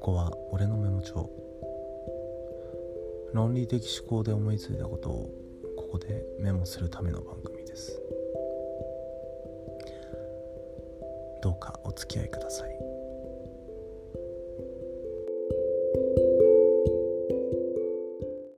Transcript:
こは俺のメモ帳。論理的思考で思いついたことをここでメモするための番組です。どうかお付き合いください。